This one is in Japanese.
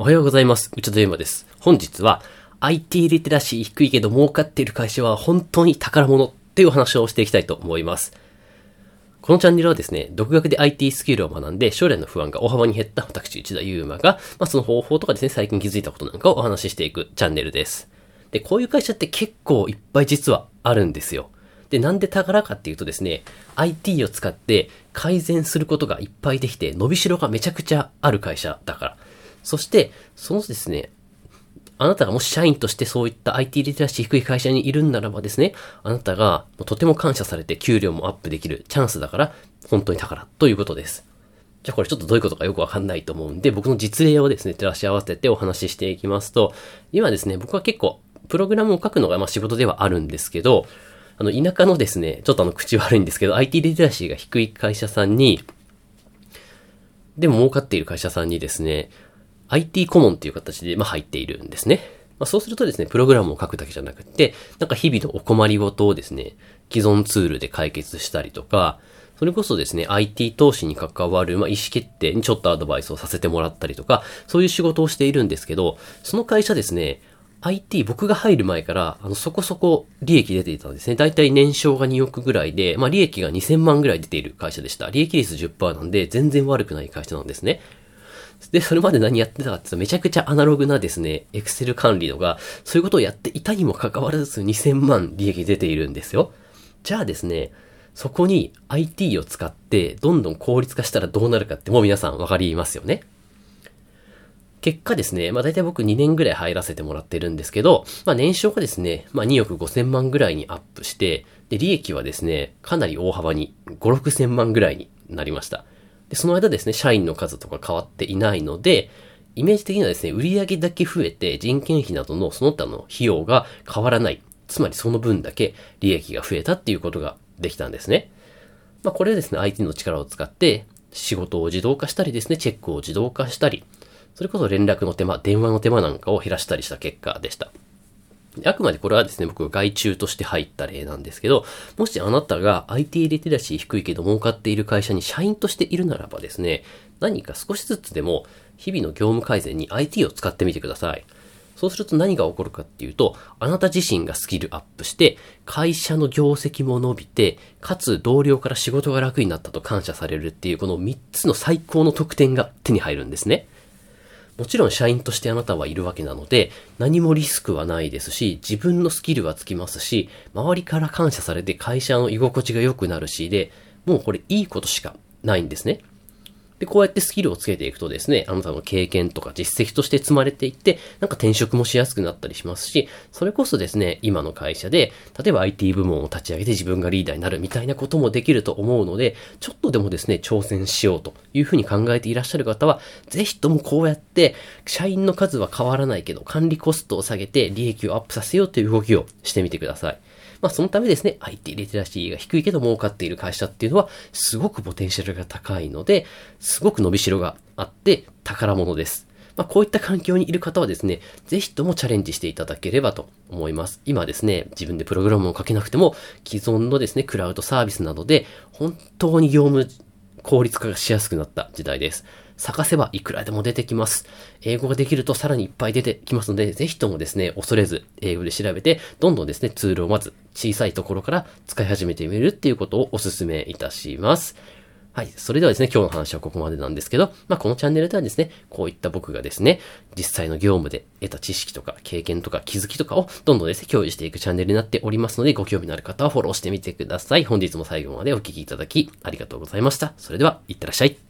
おはようございます。内田ゆまです。本日は IT リテラシー低いけど儲かっている会社は本当に宝物っていう話をしていきたいと思います。このチャンネルはですね、独学で IT スキルを学んで将来の不安が大幅に減った私内田ゆ馬が、まあ、その方法とかですね、最近気づいたことなんかをお話ししていくチャンネルです。で、こういう会社って結構いっぱい実はあるんですよ。で、なんで宝かっていうとですね、IT を使って改善することがいっぱいできて、伸びしろがめちゃくちゃある会社だから。そして、そのですね、あなたがもし社員としてそういった IT リテラシー低い会社にいるんならばですね、あなたがとても感謝されて給料もアップできるチャンスだから、本当に宝ということです。じゃあこれちょっとどういうことかよくわかんないと思うんで、僕の実例をですね、照らし合わせてお話ししていきますと、今ですね、僕は結構、プログラムを書くのがまあ仕事ではあるんですけど、あの、田舎のですね、ちょっとあの、口悪いんですけど、IT リテラシーが低い会社さんに、でも儲かっている会社さんにですね、IT 顧問っていう形で、まあ、入っているんですね。まあ、そうするとですね、プログラムを書くだけじゃなくて、なんか日々のお困りごとをですね、既存ツールで解決したりとか、それこそですね、IT 投資に関わる、まあ、意思決定にちょっとアドバイスをさせてもらったりとか、そういう仕事をしているんですけど、その会社ですね、IT、僕が入る前から、あの、そこそこ利益出ていたんですね。だいたい年商が2億ぐらいで、まあ、利益が2000万ぐらい出ている会社でした。利益率10%なんで、全然悪くない会社なんですね。で、それまで何やってたかっていうと、めちゃくちゃアナログなですね、エクセル管理とか、そういうことをやっていたにもかかわらず2000万利益出ているんですよ。じゃあですね、そこに IT を使ってどんどん効率化したらどうなるかってもう皆さんわかりますよね。結果ですね、まあ大体僕2年ぐらい入らせてもらってるんですけど、まあ年商がですね、まあ2億5千万ぐらいにアップして、で、利益はですね、かなり大幅に5、6千万ぐらいになりました。で、その間ですね、社員の数とか変わっていないので、イメージ的にはですね、売上だけ増えて人件費などのその他の費用が変わらない。つまりその分だけ利益が増えたっていうことができたんですね。まあこれですね、IT の力を使って仕事を自動化したりですね、チェックを自動化したり、それこそ連絡の手間、電話の手間なんかを減らしたりした結果でした。あくまでこれはですね、僕が外注として入った例なんですけど、もしあなたが IT リテラシー低いけど儲かっている会社に社員としているならばですね、何か少しずつでも日々の業務改善に IT を使ってみてください。そうすると何が起こるかっていうと、あなた自身がスキルアップして、会社の業績も伸びて、かつ同僚から仕事が楽になったと感謝されるっていう、この3つの最高の特典が手に入るんですね。もちろん社員としてあなたはいるわけなので、何もリスクはないですし、自分のスキルはつきますし、周りから感謝されて会社の居心地が良くなるしで、もうこれいいことしかないんですね。で、こうやってスキルをつけていくとですね、あなたの経験とか実績として積まれていって、なんか転職もしやすくなったりしますし、それこそですね、今の会社で、例えば IT 部門を立ち上げて自分がリーダーになるみたいなこともできると思うので、ちょっとでもですね、挑戦しようというふうに考えていらっしゃる方は、ぜひともこうやって、社員の数は変わらないけど、管理コストを下げて利益をアップさせようという動きをしてみてください。まあそのためですね、IT リテラシーが低いけど儲かっている会社っていうのは、すごくポテンシャルが高いので、すごく伸びしろがあって宝物です。まあこういった環境にいる方はですね、ぜひともチャレンジしていただければと思います。今ですね、自分でプログラムを書けなくても、既存のですね、クラウドサービスなどで、本当に業務効率化がしやすくなった時代です。探せばいくらでも出てきます。英語ができるとさらにいっぱい出てきますので、ぜひともですね、恐れず英語で調べて、どんどんですね、ツールをまず小さいところから使い始めてみるっていうことをお勧めいたします。はい。それではですね、今日の話はここまでなんですけど、まあ、このチャンネルではですね、こういった僕がですね、実際の業務で得た知識とか経験とか気づきとかをどんどんですね、共有していくチャンネルになっておりますので、ご興味のある方はフォローしてみてください。本日も最後までお聴きいただきありがとうございました。それでは、いってらっしゃい。